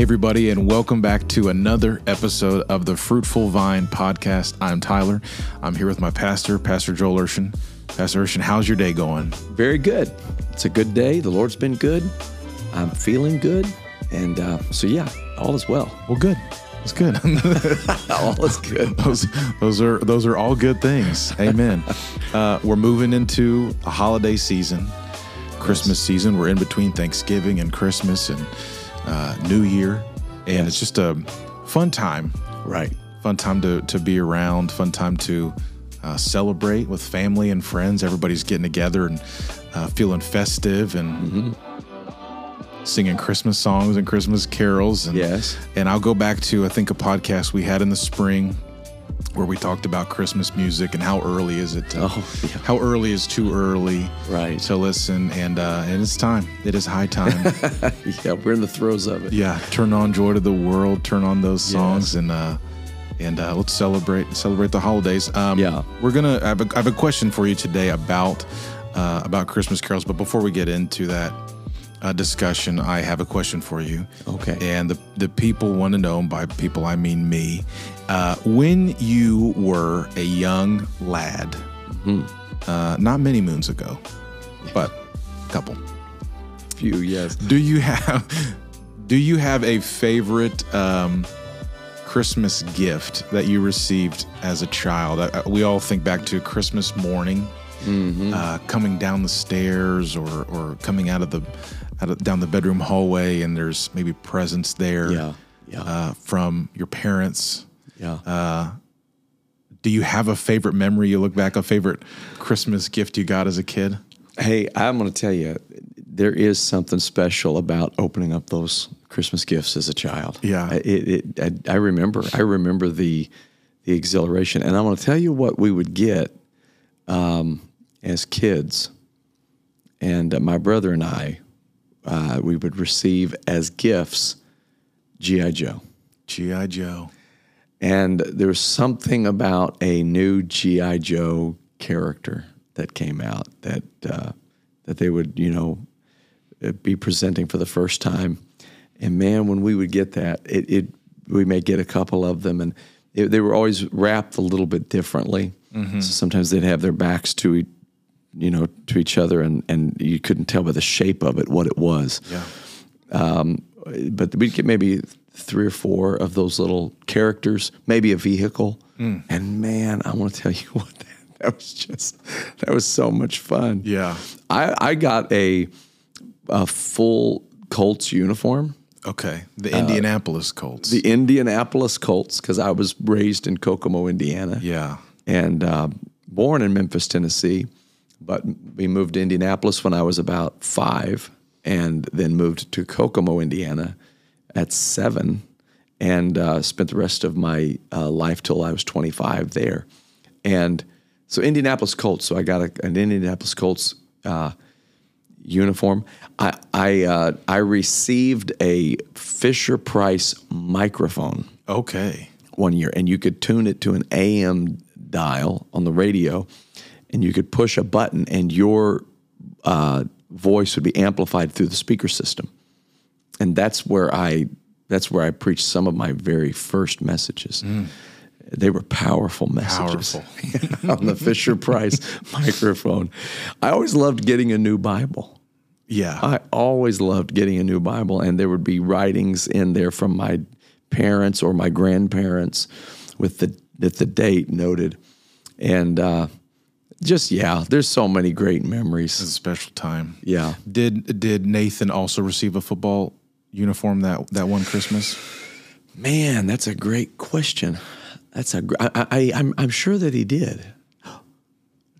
Hey, everybody, and welcome back to another episode of the Fruitful Vine podcast. I'm Tyler. I'm here with my pastor, Pastor Joel Urshan. Pastor Urshan, how's your day going? Very good. It's a good day. The Lord's been good. I'm feeling good. And uh, so, yeah, all is well. Well, good. It's good. all is good. those, those are those are all good things. Amen. Uh, we're moving into a holiday season, Christmas season. We're in between Thanksgiving and Christmas and uh, New Year, and it's just a fun time. Right. Fun time to to be around. Fun time to uh, celebrate with family and friends. Everybody's getting together and uh, feeling festive and singing Christmas songs and Christmas carols. And, Yes. And I'll go back to I think a podcast we had in the spring where we talked about Christmas music and how early is it? To, Oh, yeah. How early is too early? Right. To listen and uh, and it's time. It is high time. Yeah, we're in the throes of it. yeah. Turn on Joy to the World. Turn on those songs Yes. and. uh and uh, let's celebrate celebrate the holidays. Um, Yeah. we're gonna. I have, a, I have a question for you today about uh, about Christmas carols. But before we get into that uh, discussion, I have a question for you. Okay. And the the people want to know. And by people, I mean me. Uh, when you were a young lad, Mm-hmm. uh, not many moons ago, but a couple. Few, yes. Do you have Do you have a favorite um, Christmas gift that you received as a child? Uh, we all think back to Christmas morning, Mm-hmm. uh, coming down the stairs or or coming out of the out of, down the bedroom hallway, and there's maybe presents there Yeah. Yeah. uh, from your parents. yeah. Do you have a favorite memory? You look back, a favorite Christmas gift you got as a kid? hey, I'm going to tell you, there is something special about opening up those Christmas gifts as a child. Yeah. It, it, I, I remember. I remember the the exhilaration, and I'm going to tell you what we would get um, as kids. And uh, my brother and I, uh, we would receive as gifts GI Joe. GI Joe. And there's something about a new GI Joe character that came out that uh, that they would, you know, uh, be presenting for the first time. And man, when we would get that, it, it we may get a couple of them, and it, they were always wrapped a little bit differently. So sometimes they'd have their backs to, you know, to each other, and and you couldn't tell by the shape of it what it was Yeah. Um, but we'd get maybe three or four of those little characters, maybe a vehicle. And man, I want to tell you what that, that was just that was so much fun. Yeah. I, I got a a full Colts uniform, Okay. The Indianapolis Colts. Uh, the Indianapolis Colts, because I was raised in Kokomo, Indiana. yeah. and uh, born in Memphis, Tennessee. But we moved to Indianapolis when I was about five, and then moved to Kokomo, Indiana, at seven, and uh, spent the rest of my uh, life till I was 25 there. And so Indianapolis Colts. So I got a, an Indianapolis Colts uh, uniform. I I, uh, I received a Fisher Price microphone Okay. one year, and you could tune it to an AM dial on the radio, and you could push a button, and your uh, voice would be amplified through the speaker system, and that's where I that's where I preached some of my very first messages. They were powerful messages on the Fisher Price microphone. I always loved getting a new Bible. Yeah. I always loved getting a new Bible, and there would be writings in there from my parents or my grandparents with the with the date noted, and uh, just yeah, there's so many great memories. It's a special time. Yeah, Did did Nathan also receive a football uniform that that one Christmas? man, that's a great question. That's a gr- I, I I'm I'm sure that he did.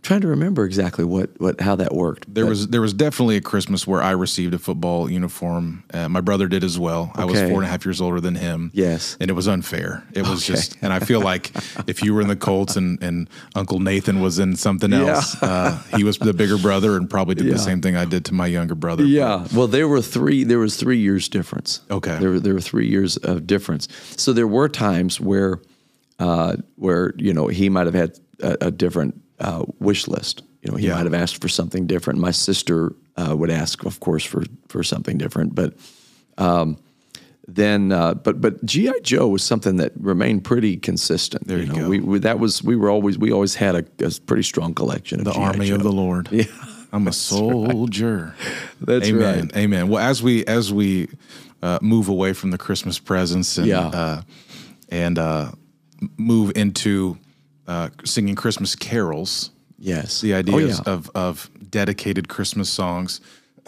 Trying to remember exactly what what how that worked. There was there was definitely a Christmas where I received a football uniform. Uh, my brother did as well. I was four and a half years older than him. Yes. and it was unfair. It was just, and I feel like if you were in the Colts and and Uncle Nathan was in something Yeah. else, uh, he was the bigger brother and probably did Yeah. the same thing I did to my younger brother. Yeah. Well, there were three. There was three years difference. Okay. There were there were three years of difference. So there were times where, uh, where you know he might have had a, a different uh, wish list. You know, he Yeah. might have asked for something different. My sister uh, would ask, of course, for for something different. But um, then, uh, but but GI Joe was something that remained pretty consistent. There you go. We, we that was we were always we always had a, a pretty strong collection of The G.I. army Joe. of the Lord. Yeah, I'm a soldier. That's Amen. right. Amen. Amen. Well, as we as we uh, move away from the Christmas presents and Yeah. uh, and uh, move into uh, singing Christmas carols, Yes, the Oh, ideas yeah. of of dedicated Christmas songs.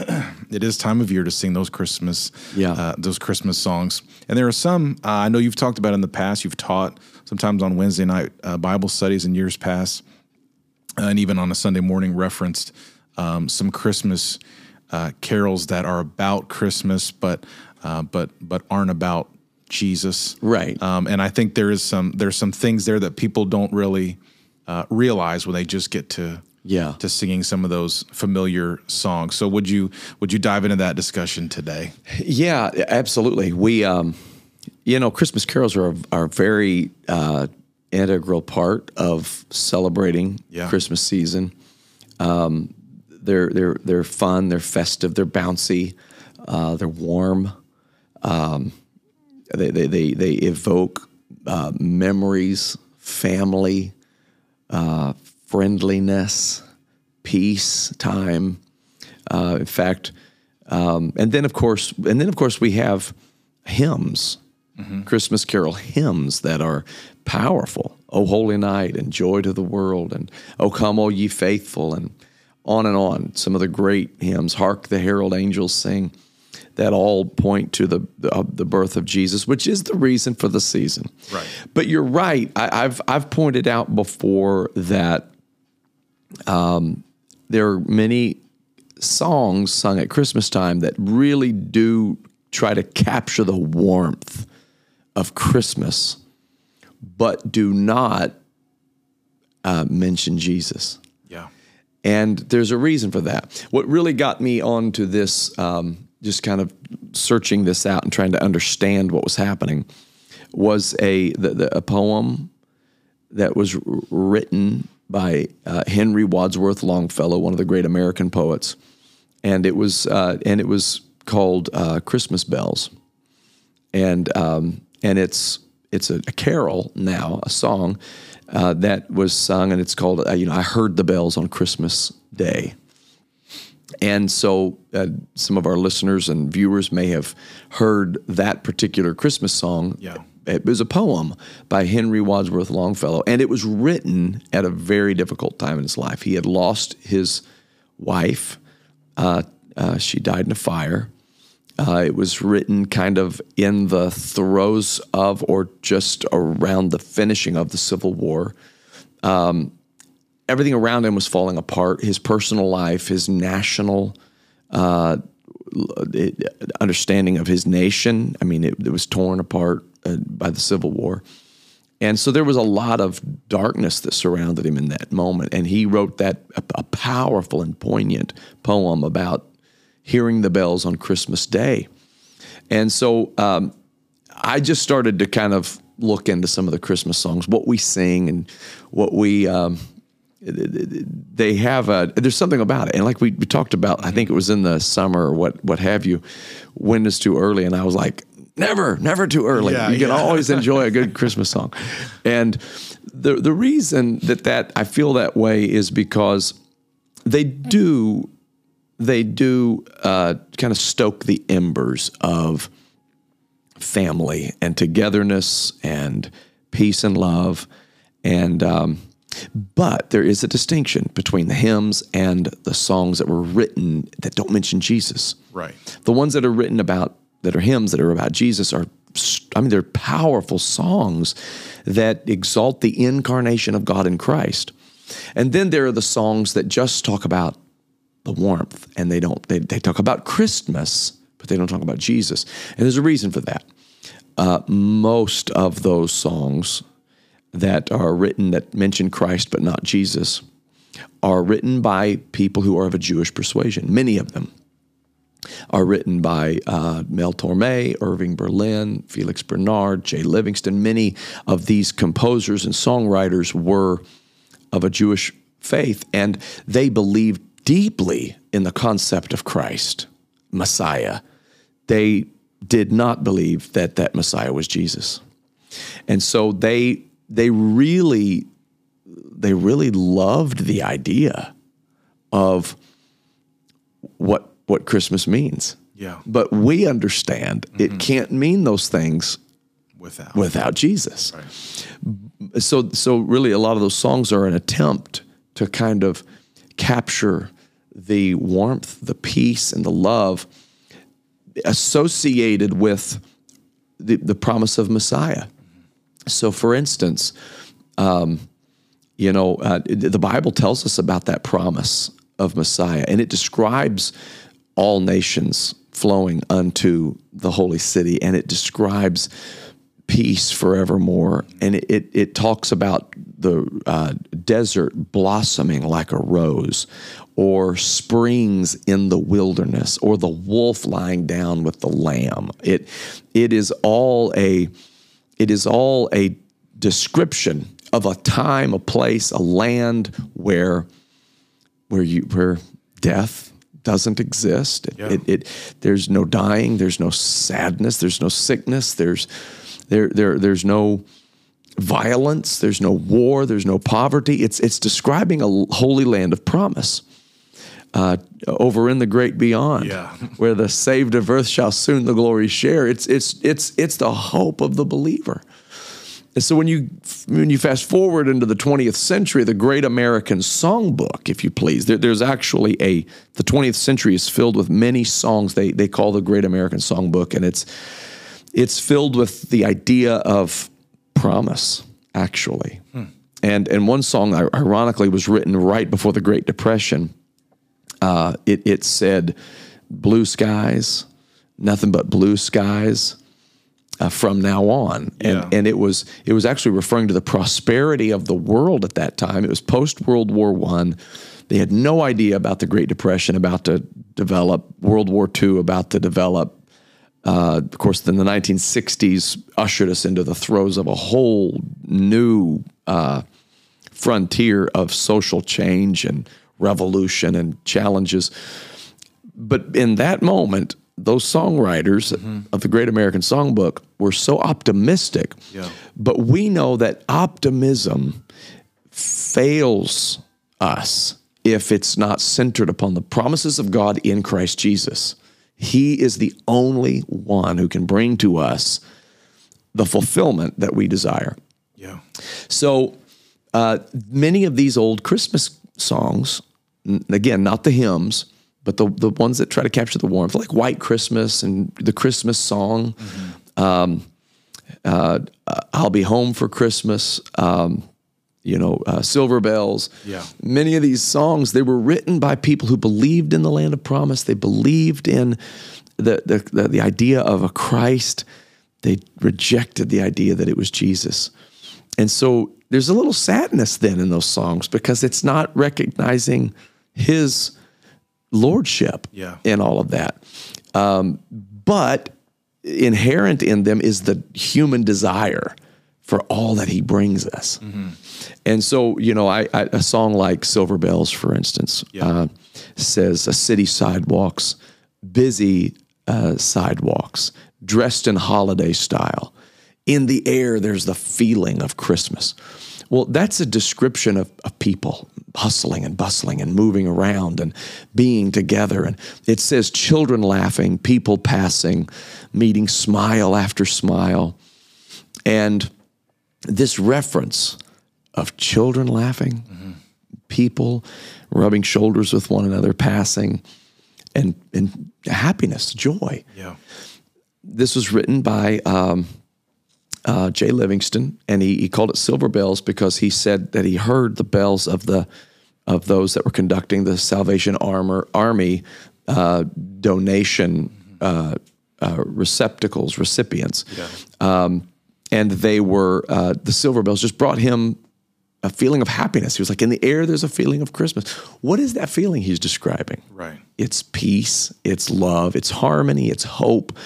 it is time of year to sing those Christmas, Yeah. uh, those Christmas songs. And there are some uh, I know you've talked about in the past. You've taught sometimes on Wednesday night uh, Bible studies in years past, uh, and even on a Sunday morning referenced um, some Christmas uh, carols that are about Christmas, but uh, but but aren't about Jesus. Right. Um, and I think there is some there's some things there that people don't really uh, realize when they just get to Yeah. to singing some of those familiar songs. So would you would you dive into that discussion today? Yeah, absolutely. We, um, you know, Christmas carols are are a very uh, integral part of celebrating Yeah. Christmas season. Um, they're they're they're fun. They're festive. They're bouncy. Uh, they're warm. Um, they, they they they evoke uh, memories, family, uh, friendliness, peace, time. Uh, in fact, um, and then of course, and then of course we have hymns, Christmas carol hymns that are powerful. "O Holy Night" and "Joy to the World" and "O Come, all Ye Faithful" and on and on. Some of the great hymns, "Hark the Herald Angels Sing," that all point to the the, uh, the birth of Jesus, which is the reason for the season. Right. But you're right. I, I've I've pointed out before that there are many songs sung at Christmas time that really do try to capture the warmth of Christmas, but do not uh, mention Jesus. Yeah. And there's a reason for that. What really got me onto this, um, just kind of searching this out and trying to understand what was happening, was a the, the, a poem that was written by uh, Henry Wadsworth Longfellow, one of the great American poets, and it was uh, and it was called uh, Christmas Bells, and um, and it's it's a, a carol now, a song uh, that was sung, and it's called uh, you know I heard the bells on Christmas Day. And so, uh, some of our listeners and viewers may have heard that particular Christmas song. Yeah. It was a poem by Henry Wadsworth Longfellow, and it was written at a very difficult time in his life. He had lost his wife, uh, uh, she died in a fire. Uh, it was written kind of in the throes of or just around the finishing of the Civil War everything around him was falling apart. His personal life, his national uh, understanding of his nation. I mean, it, it was torn apart uh, by the Civil War. And so there was a lot of darkness that surrounded him in that moment. And he wrote that a, a powerful and poignant poem about hearing the bells on Christmas Day. And so um, I just started to kind of look into some of the Christmas songs, what we sing and what we. Um, they have a there's something about it. And like we, we talked about i think it was in the summer or what what have you when is too early. And i was like never never too early. Yeah, you can yeah. always enjoy a good christmas song. And the the reason that that i feel that way is because they do they do uh, kind of stoke the embers of family and togetherness and peace and love. And um, but there is a distinction between the hymns and the songs that were written that don't mention Jesus. Right. The ones that are written about that are hymns that are about Jesus are I mean they're powerful songs that exalt the incarnation of God in Christ. And then there are the songs that just talk about the warmth and they don't they, they talk about Christmas, but they don't talk about Jesus. And there's a reason for that. Uh, most of those songs that are written that mention Christ but not Jesus are written by people who are of a Jewish persuasion. Many of them are written by uh, Mel Torme, Irving Berlin, Felix Bernard, Jay Livingston. Many of these composers and songwriters were of a Jewish faith, and they believed deeply in the concept of Christ, Messiah. They did not believe that that Messiah was Jesus, and so they they really they really loved the idea of what what Christmas means. Yeah. But we understand it mm-hmm. can't mean those things Without. without Jesus. Right. So so really a lot of those songs are an attempt to kind of capture the warmth, the peace and the love associated with the, the promise of Messiah. So for instance, um, you know, uh, the Bible tells us about that promise of Messiah, and it describes all nations flowing unto the holy city, and it describes peace forevermore. And it, it, it talks about the uh, desert blossoming like a rose, or springs in the wilderness, or the wolf lying down with the lamb. It, it is all a it is all a description of a time, a place, a land where where you where death doesn't exist. It, Yeah. it, it there's no dying, there's no sadness, there's no sickness, there's there there there's no violence, there's no war, there's no poverty. It's it's describing a holy land of promise. Uh, over in the great beyond, Yeah. where the saved of earth shall soon the glory share. It's it's it's it's the hope of the believer. And so when you when you fast forward into the 20th century, the Great American Songbook, if you please, there, there's actually a the 20th century is filled with many songs they they call the Great American Songbook, and it's it's filled with the idea of promise, actually. And and one song, ironically, was written right before the Great Depression. Uh, it it said, "Blue skies, nothing but blue skies." uh, from now on, and Yeah. and it was it was actually referring to the prosperity of the world at that time. It was post World War One. They had no idea about the Great Depression about to develop, World War II about to develop. Uh, of course, then the 1960s ushered us into the throes of a whole new uh, frontier of social change and revolution and challenges. But in that moment, those songwriters of the Great American Songbook were so optimistic. Yeah. But we know that optimism fails us if it's not centered upon the promises of God in Christ Jesus. He is the only one who can bring to us the fulfillment that we desire. Yeah. So uh, many of these old Christmas songs, again, not the hymns, but the, the ones that try to capture the warmth, like White Christmas and the Christmas song, um, uh, I'll Be Home for Christmas, um, you know, uh, Silver Bells. Yeah. Many of these songs, they were written by people who believed in the land of promise. They believed in the, the, the, the idea of a Christ. They rejected the idea that it was Jesus. And so there's a little sadness then in those songs because it's not recognizing his lordship Yeah. in all of that. Um, but inherent in them is the human desire for all that he brings us. And so, you know, I, I, a song like Silver Bells, for instance, uh, says a city sidewalks, busy uh, sidewalks, dressed in holiday style. In the air, there's the feeling of Christmas. Well, that's a description of, of people hustling and bustling and moving around and being together. And it says children laughing, people passing, meeting smile after smile. And this reference of children laughing, people rubbing shoulders with one another, passing, and, and happiness, joy Yeah. this was written by um, uh, Jay Livingston, and he, he called it Silver Bells because he said that he heard the bells of the of those that were conducting the Salvation Armor Army uh, donation uh, uh, receptacles recipients, um, and they were uh, the Silver Bells just brought him a feeling of happiness. He was like, in the air, there's a feeling of Christmas. What is that feeling he's describing? Right. It's peace, it's love, it's harmony, it's hope.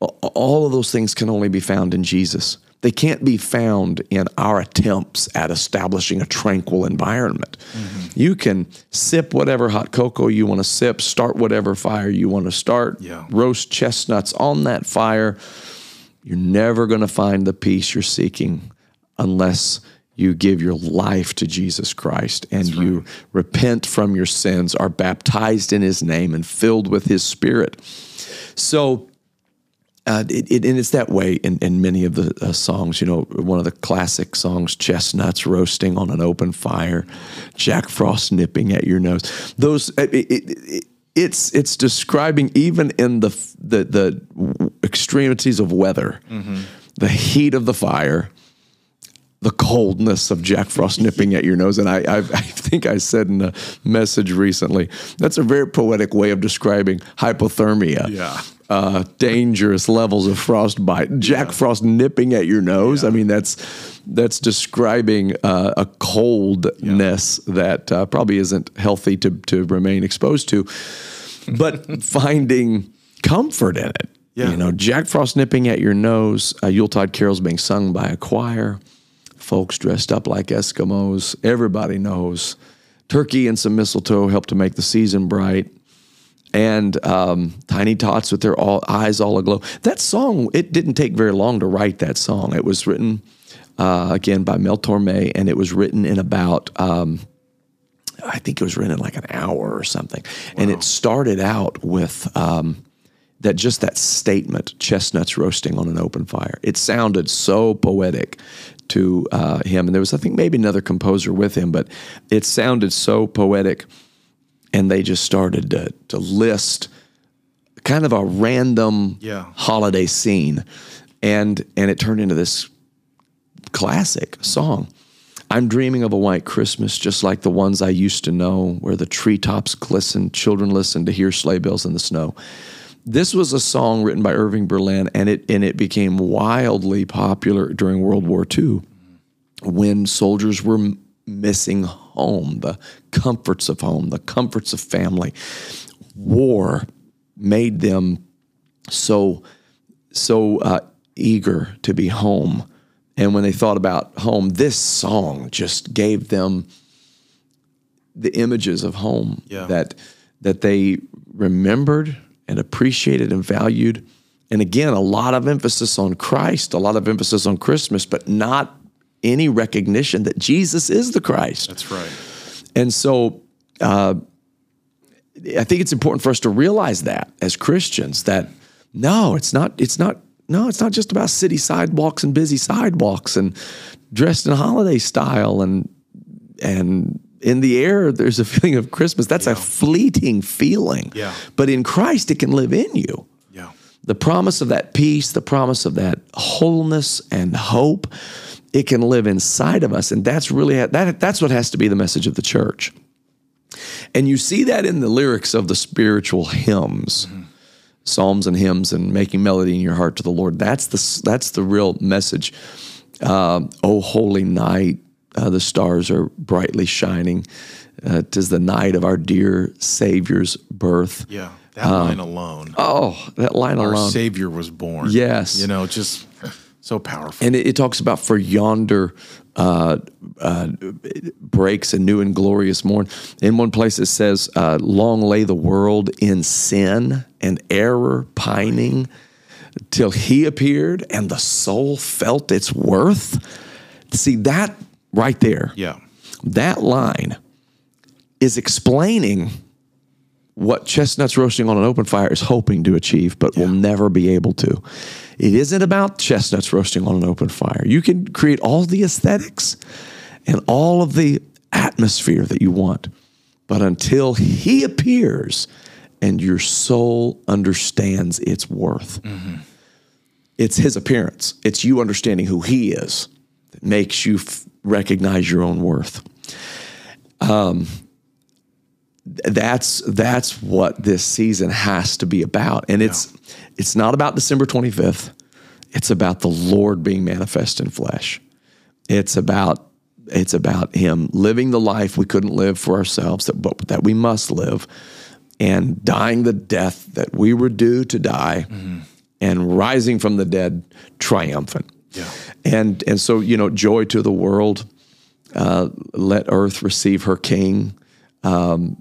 All of those things can only be found in Jesus. They can't be found in our attempts at establishing a tranquil environment. Mm-hmm. You can sip whatever hot cocoa you want to sip, start whatever fire you want to start, Yeah. roast chestnuts on that fire. You're never going to find the peace you're seeking unless you give your life to Jesus Christ and you repent from your sins, are baptized in his name, and filled with his spirit. So, uh, it, it, and it's that way in, in many of the uh, songs. You know, one of the classic songs, "Chestnuts Roasting on an Open Fire," Jack Frost nipping at your nose. Those it, it, it, it's it's describing even in the the, the extremities of weather, the heat of the fire, the coldness of Jack Frost nipping at your nose. And I, I, I think I said in a message recently that's a very poetic way of describing hypothermia Yeah. Uh, dangerous levels of frostbite. Jack Frost nipping at your nose. I mean, that's that's describing uh, a coldness that uh, probably isn't healthy to to remain exposed to. But finding comfort in it. Yeah. You know, Jack Frost nipping at your nose. Uh, Yuletide carols being sung by a choir. Folks dressed up like Eskimos. Everybody knows. Turkey and some mistletoe help to make the season bright and um, Tiny Tots with their all, eyes all aglow. That song, it didn't take very long to write that song. It was written uh, again by Mel Torme, and it was written in about, um, I think it was written in like an hour or something. And it started out with um, that just that statement, chestnuts roasting on an open fire. It sounded so poetic to uh, him, and there was I think maybe another composer with him, but it sounded so poetic and they just started to, to list kind of a random Yeah. holiday scene. And and it turned into this classic song. I'm dreaming of a white christmas just like the ones i used to know where the treetops glisten children listen to hear sleigh bells in the snow. This was a song written by irving berlin and it and it became wildly popular during world war ii when soldiers were missing home, the comforts of home, the comforts of family. War made them so so uh, eager to be home, and when they thought about home, this song just gave them the images of home Yeah. that that they remembered and appreciated and valued. And again, a lot of emphasis on Christ, a lot of emphasis on Christmas, but not any recognition that Jesus is the Christ. That's right. And so uh, I think it's important for us to realize that as Christians that no, it's not it's not no, it's not just about city sidewalks and busy sidewalks and dressed in holiday style and and in the air there's a feeling of Christmas. That's a fleeting feeling. Yeah. But in Christ it can live in you Yeah. the promise of that peace, the promise of that wholeness and hope, it can live inside of us, and that's really that. That's what has to be the message of the church. And you see that in the lyrics of the spiritual hymns, psalms and hymns, and making melody in your heart to the Lord. That's the that's the real message. Uh, oh, holy night, uh, the stars are brightly shining. Uh, Tis the night of our dear Savior's birth. Yeah. That line alone. Oh, that line alone. Our alone. Savior was born. Yes. You know, just so powerful. and it, it talks about for yonder uh, uh, breaks a new and glorious morn. In one place it says, uh, "Long lay the world in sin and error, pining, till He appeared, and the soul felt its worth." See that right there. yeah. That line is explaining what chestnuts roasting on an open fire is hoping to achieve, but will never be able to. It isn't about chestnuts roasting on an open fire. You can create all the aesthetics and all of the atmosphere that you want, but until He appears and your soul understands its worth, mm-hmm. it's His appearance, it's you understanding who He is that makes you f- recognize your own worth um, that's that's what this season has to be about and it's it's not about December 25th it's about the Lord being manifest in flesh it's about it's about him living the life we couldn't live for ourselves that but that we must live and dying the death that we were due to die and rising from the dead triumphant Yeah. And and so you know, joy to the world. Uh, let earth receive her King. Um,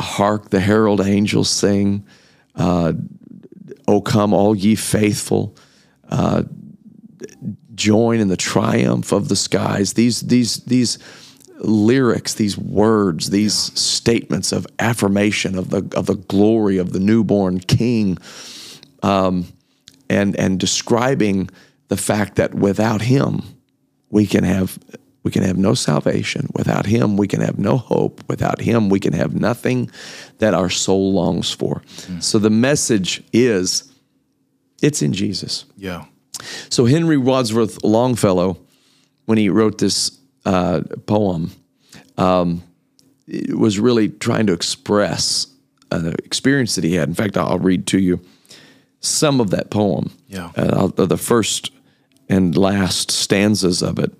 hark the herald angels sing. Uh, o come, all ye faithful. Uh, join in the triumph of the skies. These these these lyrics, these words, these statements of affirmation of the of the glory of the newborn King, um, and and describing the fact that without Him, we can have we can have no salvation. Without Him, we can have no hope. Without Him, we can have nothing that our soul longs for. So the message is, it's in Jesus. Yeah. So Henry Wadsworth Longfellow, when he wrote this uh, poem, um, was really trying to express an experience that he had. In fact, I'll read to you some of that poem. Yeah. Uh, the first and last stanzas of it.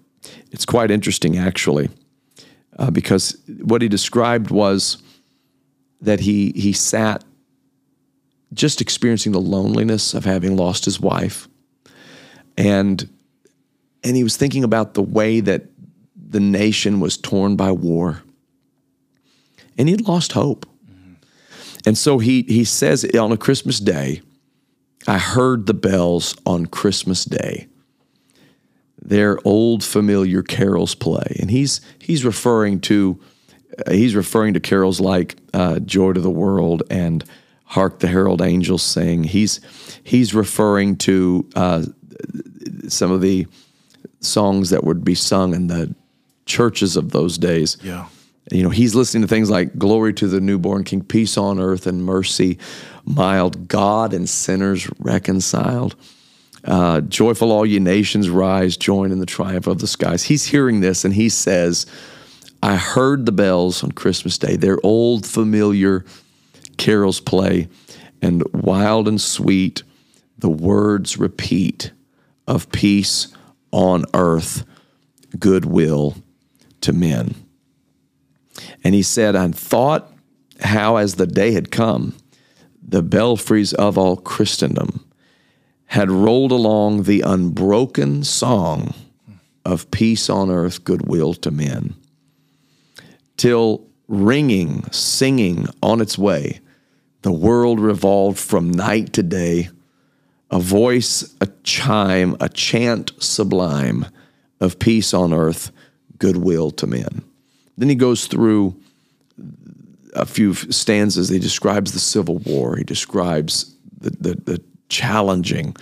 It's quite interesting, actually, uh, because what he described was that he he sat just experiencing the loneliness of having lost his wife and and he was thinking about the way that the nation was torn by war and he had lost hope. And so he he says on a christmas day i heard the bells on christmas day their old familiar carols play and he's he's referring to uh, he's referring to carols like uh, joy to the world and hark the herald angels sing he's he's referring to uh, some of the songs that would be sung in the churches of those days. Yeah. You know, he's listening to things like Glory to the newborn King, peace on earth and mercy, mild, God and sinners reconciled. Uh, joyful, all ye nations, rise, join in the triumph of the skies. He's hearing this and he says, I heard the bells on Christmas Day, their old familiar carols play, and wild and sweet the words repeat of peace on earth, goodwill to men. And he said, I thought how, as the day had come, the belfries of all Christendom had rolled along the unbroken song of peace on earth, goodwill to men, till ringing, singing on its way, the world revolved from night to day a voice, a chime, a chant sublime of peace on earth, goodwill to men. Then he goes through a few stanzas. He describes the Civil War. He describes the, the, the challenging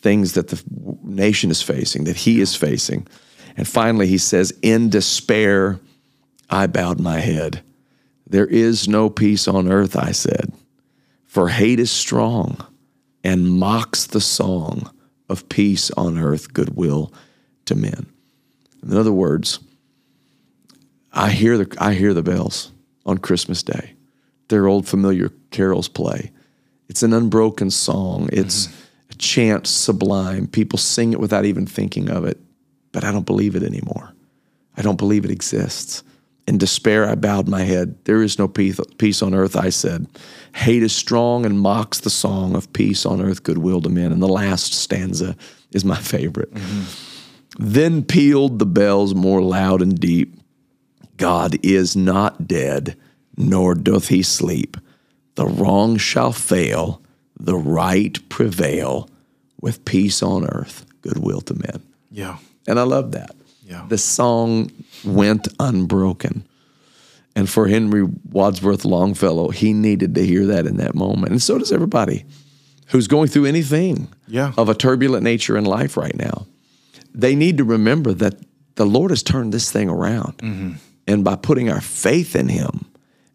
things that the nation is facing, that he is facing. And finally, he says, In despair, I bowed my head. There is no peace on earth, I said, for hate is strong and mocks the song of peace on earth, goodwill to men. In other words, I hear the I hear the bells on Christmas Day. Their old familiar carols play. It's an unbroken song. It's mm-hmm. a chant sublime. People sing it without even thinking of it. But I don't believe it anymore. I don't believe it exists. In despair, I bowed my head. There is no peace, on earth, I said. Hate is strong and mocks the song of peace on earth, goodwill to men. And the last stanza is my favorite. Mm-hmm. Then pealed the bells more loud and deep. God is not dead, nor doth he sleep. The wrong shall fail, the right prevail, with peace on earth, goodwill to men. Yeah. And I love that. Yeah. The song went unbroken. And for Henry Wadsworth Longfellow, he needed to hear that in that moment. And so does everybody who's going through anything yeah. of a turbulent nature in life right now. They need to remember that the Lord has turned this thing around. Mm-hmm. And by putting our faith in Him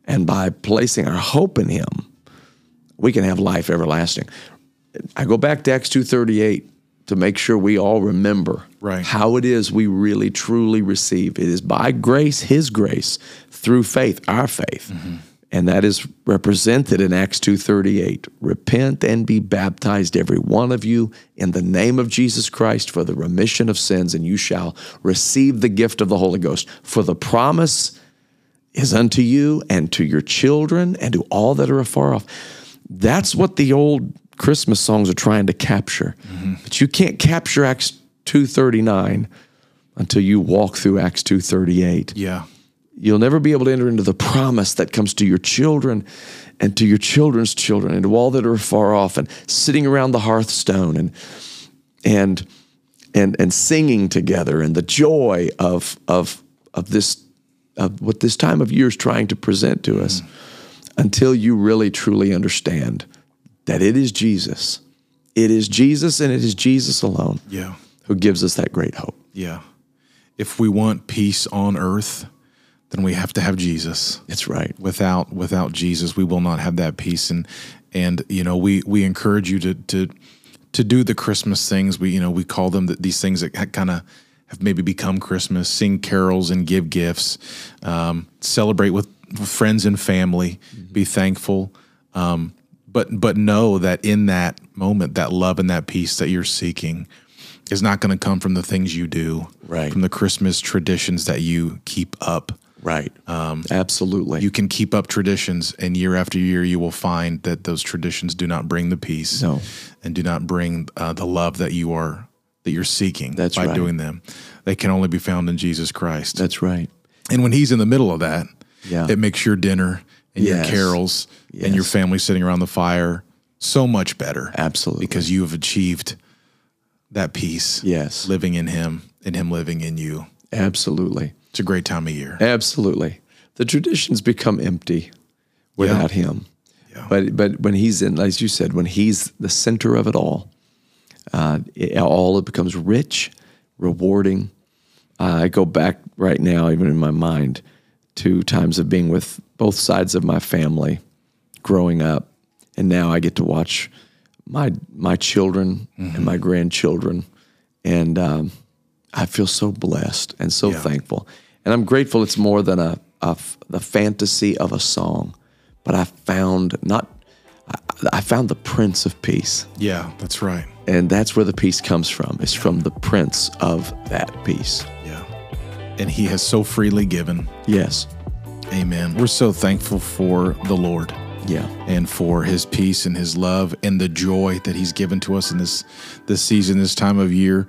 and by placing our hope in Him, we can have life everlasting. I go back to Acts 238 to make sure we all remember right. how it is we really truly receive. It is by grace, His grace, through faith, our faith. Mm-hmm. And that is represented in Acts 2:38. Repent and be baptized every one of you in the name of Jesus Christ for the remission of sins and you shall receive the gift of the Holy Ghost. For the promise is unto you and to your children and to all that are afar off. That's what the old Christmas songs are trying to capture. Mm-hmm. But you can't capture Acts 2:39 until you walk through Acts 2:38. Yeah. You'll never be able to enter into the promise that comes to your children and to your children's children and to all that are far off and sitting around the hearthstone and and and and singing together and the joy of of of this of what this time of year is trying to present to us mm. until you really truly understand that it is Jesus. It is Jesus and it is Jesus alone Yeah. who gives us that great hope. Yeah. If we want peace on earth, then we have to have Jesus. It's right. Without without Jesus, we will not have that peace. And and you know, we we encourage you to to to do the Christmas things. We you know we call them the, these things that kind of have maybe become Christmas. Sing carols and give gifts. Um, celebrate with friends and family. Be thankful. Um, but but know that in that moment, that love and that peace that you're seeking is not going to come from the things you do, Right. From the Christmas traditions that you keep up. Right. Um, Absolutely. You can keep up traditions, and year after year, you will find that those traditions do not bring the peace, No. and do not bring uh, the love that you are that you're seeking That's by right. doing them. They can only be found in Jesus Christ. That's right. and when He's in the middle of that, Yeah. it makes your dinner and your Yes. carols and your family sitting around the fire so much better. Absolutely. because you have achieved that peace. Yes. living in Him and Him living in you. Absolutely. It's a great time of year. Absolutely. The traditions become empty without him. Yeah. But but when he's in, as you said, when he's the center of it all, uh, it, all it becomes rich, rewarding. Uh, I go back right now, even in my mind, to times of being with both sides of my family, growing up, and now I get to watch my my children and my grandchildren, and um, I feel so blessed and so Yeah. thankful, and I'm grateful. It's more than a, a the fantasy of a song, but I found not. I, found the Prince of Peace, Yeah, that's right. and that's where the peace comes from. It's from the Prince of that peace. Yeah. And He has so freely given. Yes. Amen. We're so thankful for the Lord Yeah. and for His peace and His love and the joy that He's given to us in this this season, this time of year.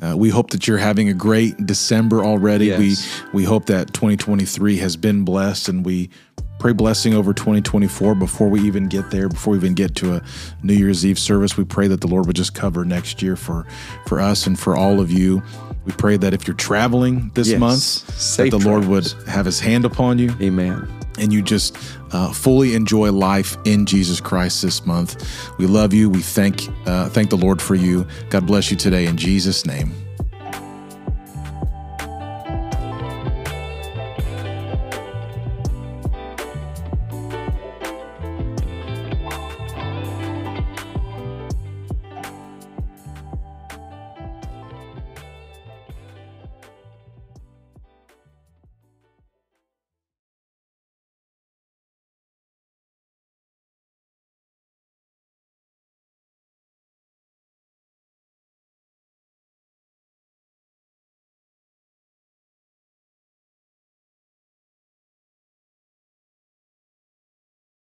Uh, we hope that you're having a great December already. Yes. We we hope that 2023 has been blessed, and we pray blessing over 2024 before we even get there. Before we even get to a New Year's Eve service, we pray that the Lord would just cover next year for for us and for all of you. We pray that if you're traveling this Yes. month, that the Lord would have His hand upon you Amen. and you just uh, fully enjoy life in Jesus Christ this month. We love you. We thank uh, thank the Lord for you. God bless you today in Jesus' name.